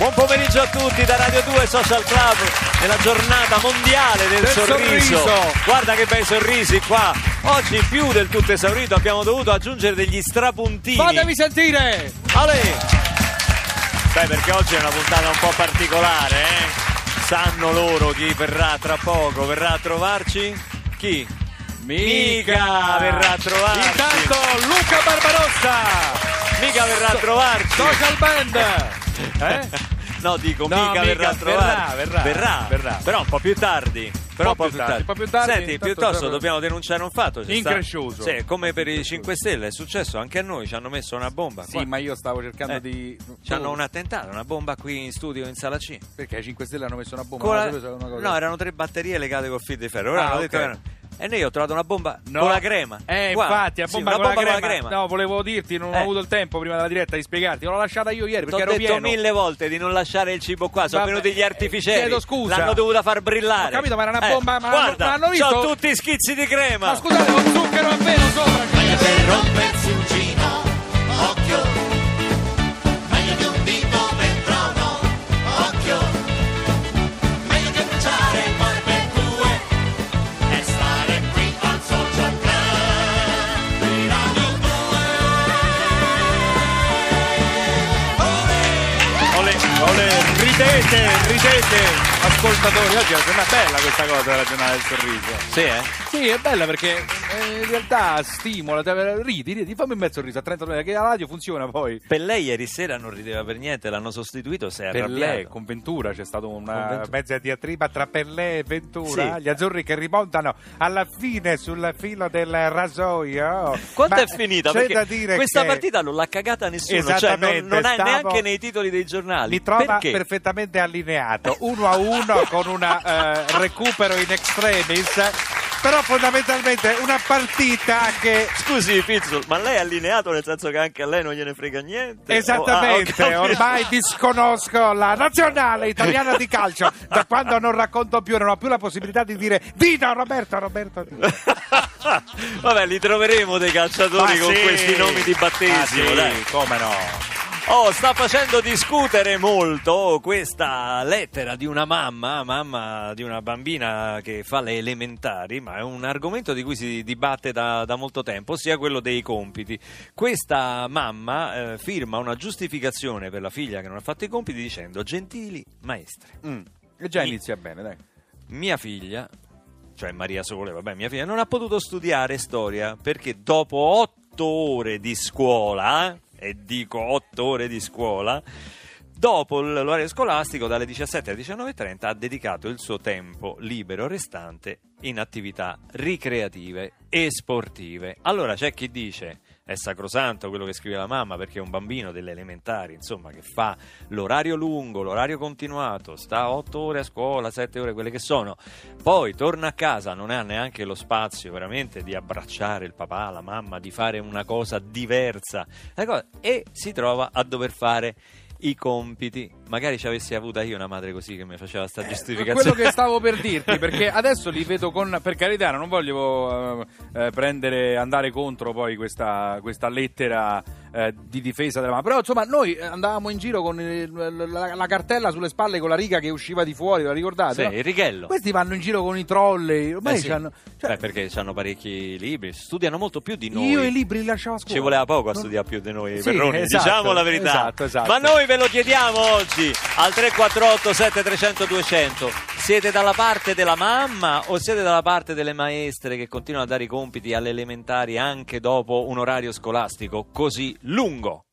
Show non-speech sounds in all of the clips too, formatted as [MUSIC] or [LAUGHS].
Buon pomeriggio a tutti da Radio 2 Social Club nella giornata mondiale del, Del sorriso. sorriso. Guarda che bei sorrisi qua. Oggi più del tutto esaurito abbiamo dovuto aggiungere degli strapuntini. Fatemi sentire! Ale! Beh, perché oggi è una puntata un po' particolare, eh? Sanno loro chi verrà tra poco, verrà a trovarci? Chi? Mica verrà a trovarci. Intanto Luca Barbarossa! Mica verrà a trovarci. Social Band! Eh? No, dico, No, mica verrà trovarci. verrà, verrà, verrà. Però un po' più tardi. Però Un po' più tardi, po' più tardi, Senti, piuttosto proprio- dobbiamo denunciare un fatto. C'è sta- Increscioso. Sì, come per i 5 Stelle è successo anche a noi, ci hanno messo una bomba. Sì, qua. ma io stavo cercando Eh, di... Ci hanno un attentato, una bomba qui in studio in sala C. Perché i 5 Stelle hanno messo una bomba? La- No, erano tre batterie legate col fil di ferro. Ora Ah, hanno detto che erano- E noi ho trovato una bomba No. con la crema. Eh, Qua. infatti, la Sì, bomba, una con, bomba la crema. No, volevo dirti, non Eh. ho avuto il tempo prima della diretta di spiegarti. L'ho lasciata io ieri perché ho ero detto pieno. mille volte di non lasciare il cibo qua, sono Vabbè, venuti gli artificieri. chiedo scusa. L'hanno dovuta far brillare. Ho capito, ma era una Eh, bomba, ma guarda, l'hanno visto? c'ho tutti schizzi di crema. Ma scusate, ho zucchero a velo sopra. Ascoltatori, oggi è una bella questa cosa della giornata del sorriso. Sì, eh? Sì, è bella perché eh, in realtà stimola, te- ridi, ridi, fammi un mezzo sorriso a 30 che la radio funziona poi. Per lei ieri sera non rideva per niente, l'hanno sostituito, si è Per arrabbiato. lei, con Ventura c'è stata una Ventura. mezza diatriba tra Pellè e Ventura, Sì. gli azzurri che rimontano alla fine sul filo del rasoio. Quanto Ma è finita? C'è da dire questa che partita non l'ha cagata nessuno, cioè non, non ha stavo- neanche nei titoli dei giornali. mi trova Perché? perfettamente allineato, uno a uno [LAUGHS] con un recupero in extremis, però fondamentalmente una partita che Scusi Pizzol, ma lei è allineato nel senso che anche a lei non gliene frega niente? Esattamente, Oh, ah, ormai disconosco la nazionale italiana di calcio, da quando non racconto più, non ho più la possibilità di dire Dino Roberto, Roberto Dino. [LAUGHS] Vabbè, li troveremo dei calciatori Ma con sì. questi nomi di battesimo, Ah, sì, come no? Oh, sta facendo discutere molto questa lettera di una mamma, mamma di una bambina che fa le elementari, ma è un argomento di cui si dibatte da, da molto tempo, ossia quello dei compiti. Questa mamma eh, firma una giustificazione per la figlia che non ha fatto i compiti dicendo gentili maestre. Mm, E già inizia bene, dai. Mia figlia, cioè Maria Sole, vabbè, mia figlia non ha potuto studiare storia perché dopo otto ore di scuola, e dico otto ore di scuola, dopo l'orario scolastico dalle 17 alle 19.30 ha dedicato il suo tempo libero restante in attività ricreative e sportive. Allora c'è chi dice è sacrosanto quello che scrive la mamma perché è un bambino delle elementari, insomma, che fa l'orario lungo, l'orario continuato, sta 8 ore a scuola, 7 ore, quelle che sono, poi torna a casa, non ha neanche lo spazio veramente di abbracciare il papà, la mamma, di fare una cosa diversa. E si trova a dover fare i compiti. Magari ci avessi avuta io una madre così che mi faceva sta giustificazione. Quello che stavo per [LAUGHS] dirti, perché adesso li vedo con. Per carità, non voglio eh, eh, prendere, andare contro poi questa, questa lettera eh, di difesa della mamma. Però insomma, noi eh, andavamo in giro con il- la, la cartella sulle spalle con la riga che usciva di fuori, la ricordate? Sì, no? il righello. Questi vanno in giro con i trolley. Ormai Eh sì. cioè, Beh, perché hanno parecchi libri, studiano molto più di noi. io i libri li lasciavo a scuola. Ci voleva poco a studiare più di noi, Sì, Perroni, esatto, diciamo la verità. esatto, esatto. Ma noi ve lo chiediamo oggi al 348 7300 200. Siete dalla parte della mamma o siete dalla parte delle maestre che continuano a dare i compiti alle elementari anche dopo un orario scolastico così lungo?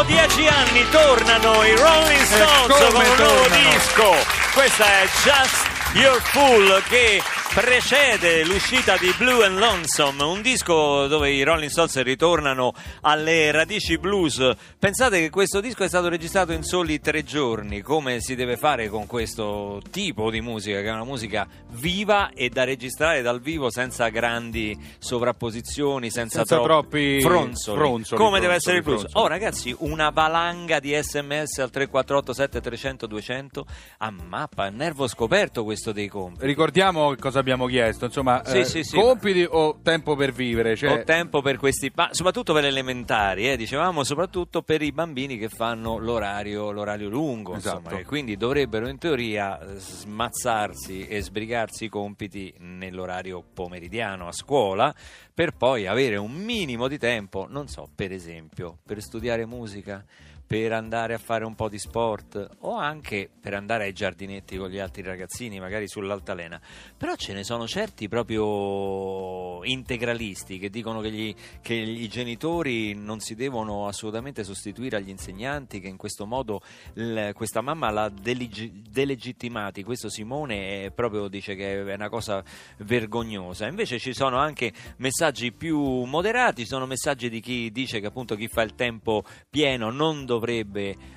Dopo dieci anni tornano i Rolling Stones con un nuovo tornano? disco. Questa è Just Your Fool che precede l'uscita di Blue and Lonesome, un disco dove i Rolling Stones ritornano alle radici blues. Pensate che questo disco è stato registrato in soli tre giorni, come si deve fare con questo tipo di musica, che è una musica viva e da registrare dal vivo senza grandi sovrapposizioni, senza, Senza troppi fronzoli, fronzoli, come deve fronzoli, essere il blues. fronzoli. Oh ragazzi, una valanga di sms al 348 7300 200 a mappa, nervo scoperto questo dei compiti. Ricordiamo cosa abbiamo chiesto, insomma, Sì, eh, sì, sì. compiti o tempo per vivere? Cioè, Ho tempo per questi, ma soprattutto per le elementari, eh, dicevamo, soprattutto per i bambini che fanno l'orario, l'orario lungo, insomma, Esatto. e quindi dovrebbero in teoria smazzarsi e sbrigarsi i compiti nell'orario pomeridiano a scuola per poi avere un minimo di tempo, non so, per esempio, per studiare musica, per andare a fare un po' di sport o anche per andare ai giardinetti con gli altri ragazzini, magari sull'altalena. Però ce ne sono certi proprio integralisti che dicono che, gli- che i genitori non si devono assolutamente sostituire agli insegnanti, che in questo modo l- questa mamma l'ha deligi- delegittimati. Questo Simone è proprio dice che è una cosa vergognosa. Invece ci sono anche messaggi più moderati, ci sono messaggi di chi dice che appunto chi fa il tempo pieno non dovrebbe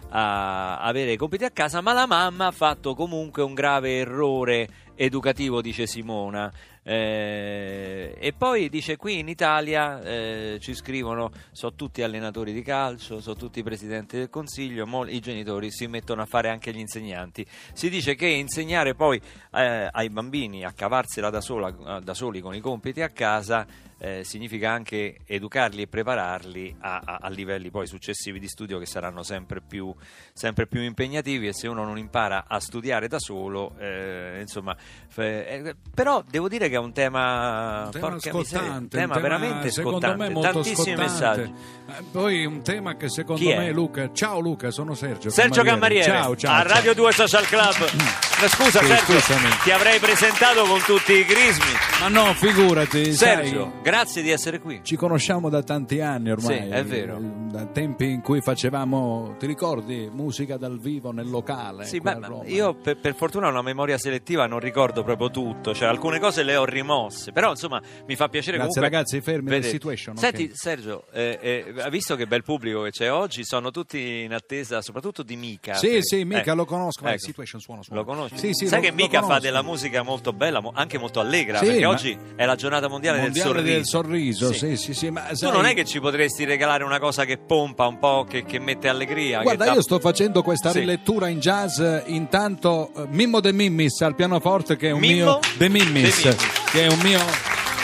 ah, avere i compiti a casa, ma la mamma ha fatto comunque un grave errore educativo, dice Simona. Eh, e poi dice qui in Italia eh, ci scrivono sono tutti allenatori di calcio, sono tutti presidenti del consiglio, mo i genitori si mettono a fare anche gli insegnanti. Si dice che insegnare poi eh, ai bambini a cavarsela da, sola- da soli con i compiti a casa eh, significa anche educarli e prepararli a, a- a livelli poi successivi di studio che saranno sempre più, sempre più impegnativi e se uno non impara a studiare da solo, eh, insomma, f- eh, però devo dire che è un tema, Un tema scottante, un tema, veramente scottante, tantissimi scottante. messaggi. Eh, Poi un tema che secondo Chi è? me Luca, ciao Luca, sono Sergio. Sergio Cammariere, Ciao, ciao. a ciao. Radio 2 Social Club. Ma Scusa Sì, Sergio, scusami. ti avrei presentato con tutti i crismi. Ma no, figurati, Sergio, sai, grazie di essere qui. ci conosciamo da tanti anni ormai. Sì, è vero. eh, Da tempi in cui facevamo, ti ricordi, musica dal vivo nel locale. Sì, qui a beh, Roma. io per, per fortuna ho una memoria selettiva, non ricordo proprio tutto, cioè alcune cose le ho rimosse, però insomma mi fa piacere Grazie, comunque ragazzi, fermi vedere- situation. Senti Sergio, eh, eh, visto che bel pubblico che c'è oggi, sono tutti in attesa soprattutto di Mica. Sì, Eh, sì, mica ecco, lo conosco. Vai, ecco. Situation suona, suona. Lo conosci? Sì, sì, Sai lo- che Mica fa della musica molto bella, anche molto allegra, Sì, perché ma- oggi è la giornata mondiale, Mondiale del sorriso. Del sorriso, sì, sì, sì, ma Tu sai- non è che ci potresti regalare una cosa che pompa un po', che, che mette allegria? Guarda, dà- io sto facendo questa Sì. rilettura in jazz, eh, intanto eh, Mimmo De Mimmis al pianoforte che è un Mimmo? mio De Mimmis, De Mimmis. che è un mio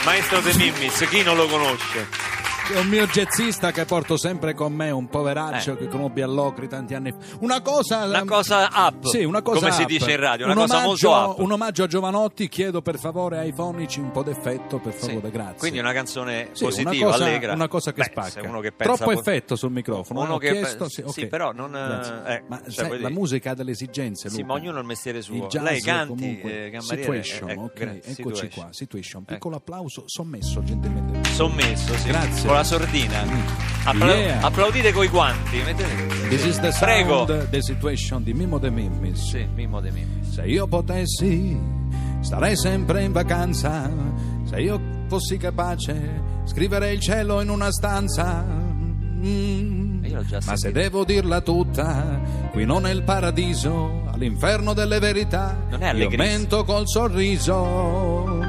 Maestro De Mimmis, chi non lo conosce? Un mio jazzista che porto sempre con me, un poveraccio Eh. che conobbi all'Ocri tanti anni fa. Una cosa Una cosa up, Sì, una cosa come si up. dice in radio, una un cosa omaggio, molto up. Un omaggio a Giovanotti, chiedo per favore ai fonici un po' d'effetto, per Sì. favore, grazie. Quindi una canzone Sì, positiva, una cosa, allegra. una cosa che Beh, spacca. uno che pensa Troppo po- effetto sul microfono. Uno che chiesto, pe- sì, sì, ok. però non, eh, eh, Ma cioè, sai, la musica ha delle esigenze, Sì, Luca. ma ognuno ha il mestiere suo. Il jazz, Lei canti, comunque. eh, Cammariere, Situation, eh, eh, ok, eccoci qua. Situation. Ecco. Piccolo applauso sommesso, gentilmente. Sommesso, sì. Grazie. La sordina. Mm. Appla- Yeah. Applaudite coi guanti. mettete- This is the Prego. sound, the situation di Mimmo De Mimmis. Sì, Mimmo De Mimmis. Se io potessi, starei sempre in vacanza. Se io fossi capace, scriverei il cielo in una stanza. Mm. Ma se devo dirla tutta, qui non è il paradiso, all'inferno delle verità. Non è io mento col sorriso.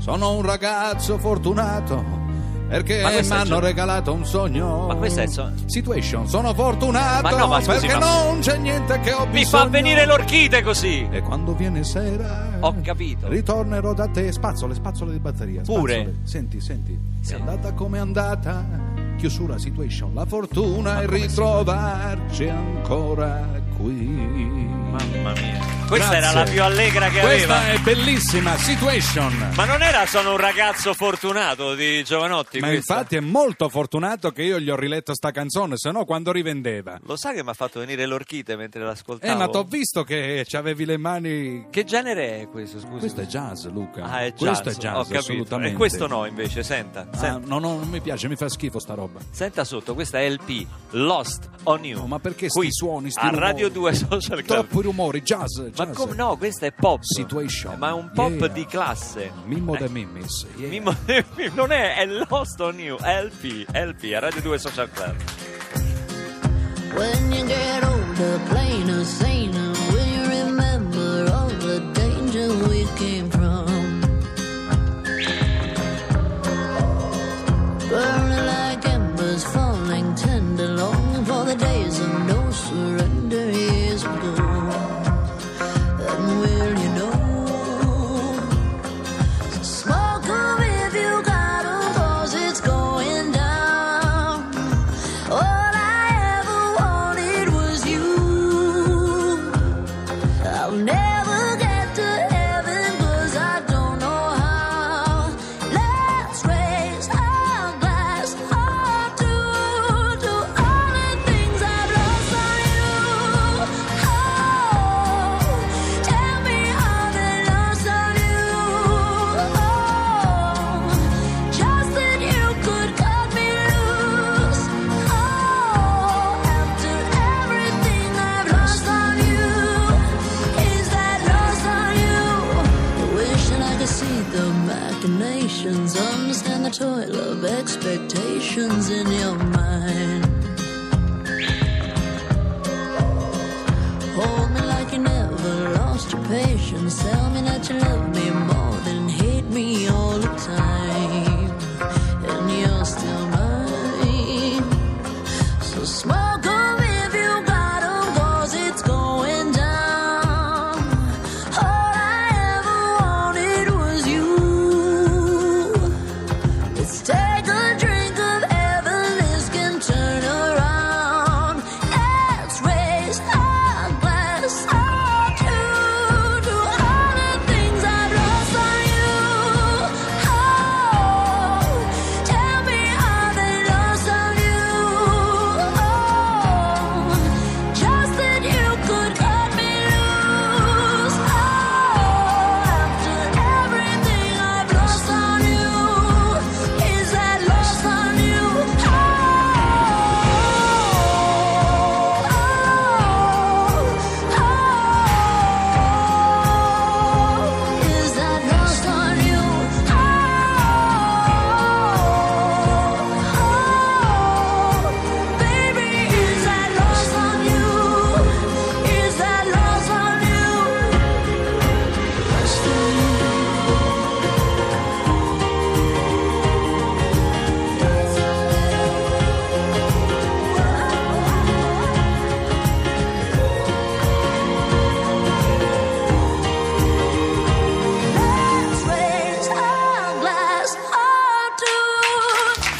Sono un ragazzo fortunato. Perché Ma mi è hanno regalato un sogno. Ma questo è so- Situation, sono fortunato. Ma no, ma scusi, perché ma- non c'è niente che ho bisogno. Mi fa venire l'orchite così. E quando viene sera Ho capito. Ritornerò da te Spazzole, spazzole di batteria Pure? spazzole. Senti, senti Sì. È andata come è andata Chiusura situation La fortuna è come si- ritrovarci ancora qui Mamma mia. Questa Grazie. era la più allegra che Questa aveva. è bellissima, Situation. Ma non era Sono un ragazzo fortunato di Giovanotti? Ma questa? infatti è molto fortunato che io gli ho riletto sta canzone, se no quando rivendeva. Lo sai che mi ha fatto venire l'orchite mentre l'ascoltavo? Eh, ma t'ho visto che avevi le mani... Che genere è questo, scusi? Questo è jazz, Luca. Ah, è jazz. Questo è jazz, assolutamente. E questo no, invece, senta. Ah, Senta, no, no, non mi piace, mi fa schifo sta roba. senta sotto, questa è LP, Lost on You. No, ma perché sti Qui, suoni, sti A rumori? Radio 2 Social Club. Troppi rumori, jazz, Ma come no, questa è pop. Situation. Ma è un pop Yeah. di classe. Mimmo Eh, de Mimmis. yeah. Mimmo- non è, è Lost on You, LP, LP, a Radio 2 Social Club. When you get older, plainer, saner, will I'll never machinations, understand the toil of expectations in your mind. Hold me like you never lost your patience. Tell me that you love me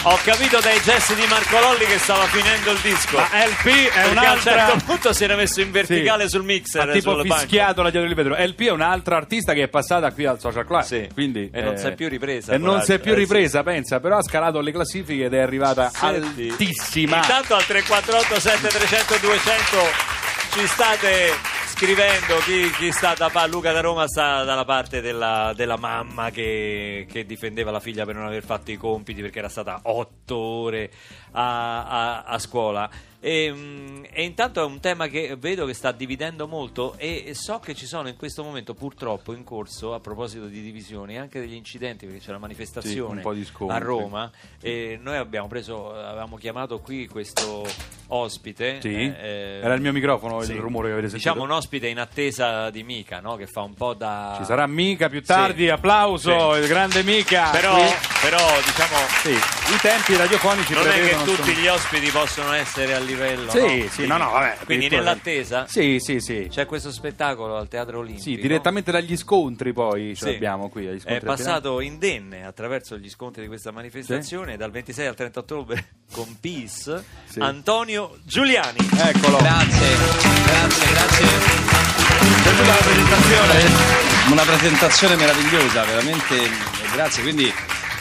Ho capito dai gesti di Marco Lolli che stava finendo il disco. Ma LP è Perché a un un'altra. certo punto si era messo in verticale sul mixer. ha tipo sul banco. fischiato la dietro di vetro. LP è un'altra artista che è passata qui al Social Club. Sì. Quindi, E non si è più ripresa, E non coraggio. si è più Eh, sì. ripresa, pensa. Però ha scalato le classifiche ed è arrivata Senti, altissima. Intanto al 348 7300 200 ci state scrivendo chi, chi sta da pa- Luca da Roma sta dalla parte della, della mamma che, che difendeva la figlia per non aver fatto i compiti perché era stata otto ore a, a- a scuola. E, mm, e intanto è un tema che vedo che sta dividendo molto e so che ci sono in questo momento purtroppo in corso a proposito di divisioni anche degli incidenti perché c'è la manifestazione scontri. a Roma e noi abbiamo preso avevamo chiamato qui questo ospite Sì. eh, Era il mio microfono sì. il rumore che avete sentito. diciamo un ospite in attesa di Mica no? che fa un po' da Ci sarà Mica più tardi, Sì. applauso, Sì. il grande Mica. però, però diciamo Sì, i tempi radiofonici non è che tutti insomma- gli ospiti possono essere a livello Sì, no? sì, Quindi- no, no, vabbè. quindi nell'attesa Sì, sì, sì. c'è questo spettacolo al Teatro Olimpico Sì, direttamente dagli scontri poi ce Sì. l'abbiamo qui. agli È scontri passato indenne attraverso gli scontri di questa manifestazione dal 26 al 30 ottobre [LAUGHS] con Peace Sì. Antonio Giuliani. Eccolo. Grazie, grazie, grazie. piaciuta la presentazione? Una presentazione meravigliosa, veramente grazie. Quindi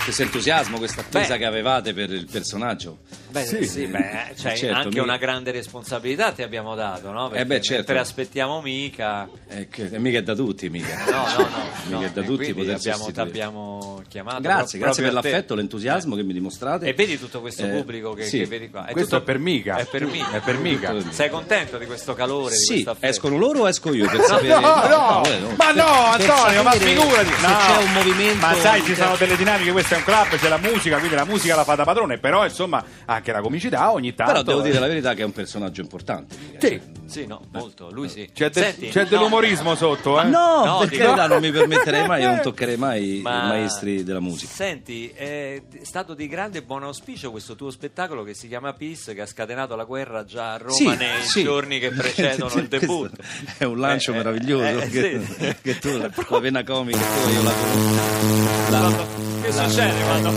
questo entusiasmo, questa attesa Beh. che avevate per il personaggio. Beh, sì, beh, cioè, Certo, anche mica- una grande responsabilità ti abbiamo dato, no? Perché beh, certo. aspettiamo mica. Eh, che- eh, mica è da tutti, mica. No, no, no. [LAUGHS] mica no. è da tutti poter abbiamo, abbiamo chiamato. Grazie, pro- grazie per a te. l'affetto, l'entusiasmo che mi dimostrate. E vedi tutto questo Eh, pubblico che, sì. che vedi qua. Questo tutto- è per mica. È per mica. È per mica. Sei contento di questo calore? di Sì, affetto? escono loro o esco io per sapere? No, no, eh, no. ma no, Antonio, ma figurati. Se c'è un movimento. Ma sai, ci sono delle dinamiche, questo è un club, c'è la musica, quindi la musica la fa da padrone, però insomma anche la comicità ogni tanto. Però devo dire la verità che è un personaggio importante. Sì. Sì, no, molto. Lui sì. C'è, de- Senti, c'è no, dell'umorismo sotto, eh? No, No, per dico- carità, non mi permetterei mai, io non toccherei mai ma- i maestri della musica. Senti, è stato di grande buon auspicio questo tuo spettacolo che si chiama Peace, che ha scatenato la guerra già a Roma Sì, nei sì. giorni che [LAUGHS] precedono il Questo debutto. È un lancio Eh, eh, meraviglioso. eh, che, sì. che tu, la [LAUGHS] vena comica, tu io la conosco. La- Che succede quando...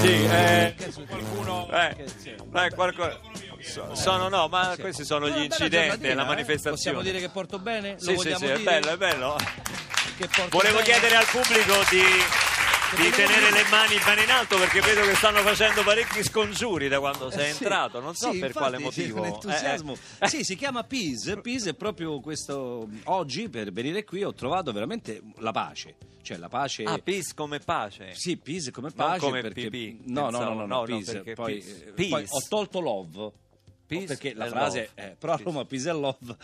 Sì, eh, qualcuno... Eh, eh, qualco- so- sono no, ma questi sono gli incidenti, la eh? manifestazione. Possiamo dire che porto bene? Lo Sì, sì, sì, è dire? bello, è bello. Che porto Volevo bene? chiedere al pubblico di, di tenere le mani bene in alto perché vedo che stanno facendo parecchi scongiuri da quando sei Eh, sì. entrato, non so Sì, per infatti, quale motivo. L'entusiasmo. Eh, eh. Sì, si chiama Peace. Peace è proprio questo. Oggi per venire qui ho trovato veramente la pace. Cioè la pace. Ah, peace come pace. Sì, peace come Non pace come perché pipì, no, no, no, no, No, no, peace. eh, poi Peace. ho tolto love. Peace perché la frase è però a Roma love.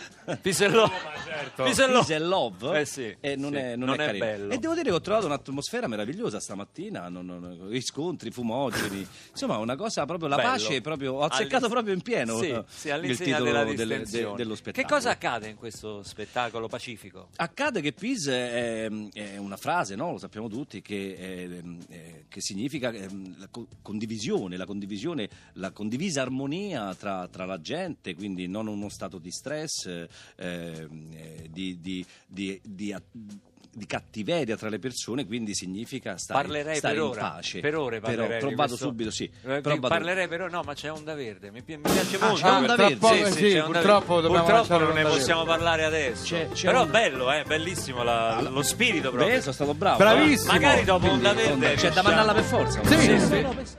e [LAUGHS] love Eh sì, e non, sì, è, non non è è carino. bello. E devo dire che ho trovato un'atmosfera meravigliosa stamattina, non- non- riscontri, fumogeni, [LAUGHS] insomma una cosa proprio, la Bello. pace proprio, ho azzeccato All'ins- proprio in pieno Sì, eh, sì, il all'insegna titolo della del- de- dello Che spettacolo. cosa accade in questo spettacolo pacifico? Accade che peace è, è una frase, no? lo sappiamo tutti, che, è- è- che significa ehm, la co- condivisione, la condivisione, la condivisa armonia tra, tra la gente, quindi non uno stato di stress, eh, eh, di, di- di- di a- di cattiveria tra le persone, quindi significa stare, Parlerei stare per in ora. pace. Per ore Però parlerei però vado questo- subito, sì. Eh, Però vi- vado- parlerei però no, ma c'è Onda Verde. Mi, pi- mi piace molto. c'è Onda Verde. Sì, sì, sì, c'è Onda purtroppo Verde. dobbiamo Purtroppo non ne possiamo parlare adesso. C'è- c'è però un- bello, eh, bellissimo la- lo spirito proprio. Beh, sono stato bravo. Bravissimo. Magari dopo Quindi, Onda Verde C'è da mandarla per forza. Sì. sì.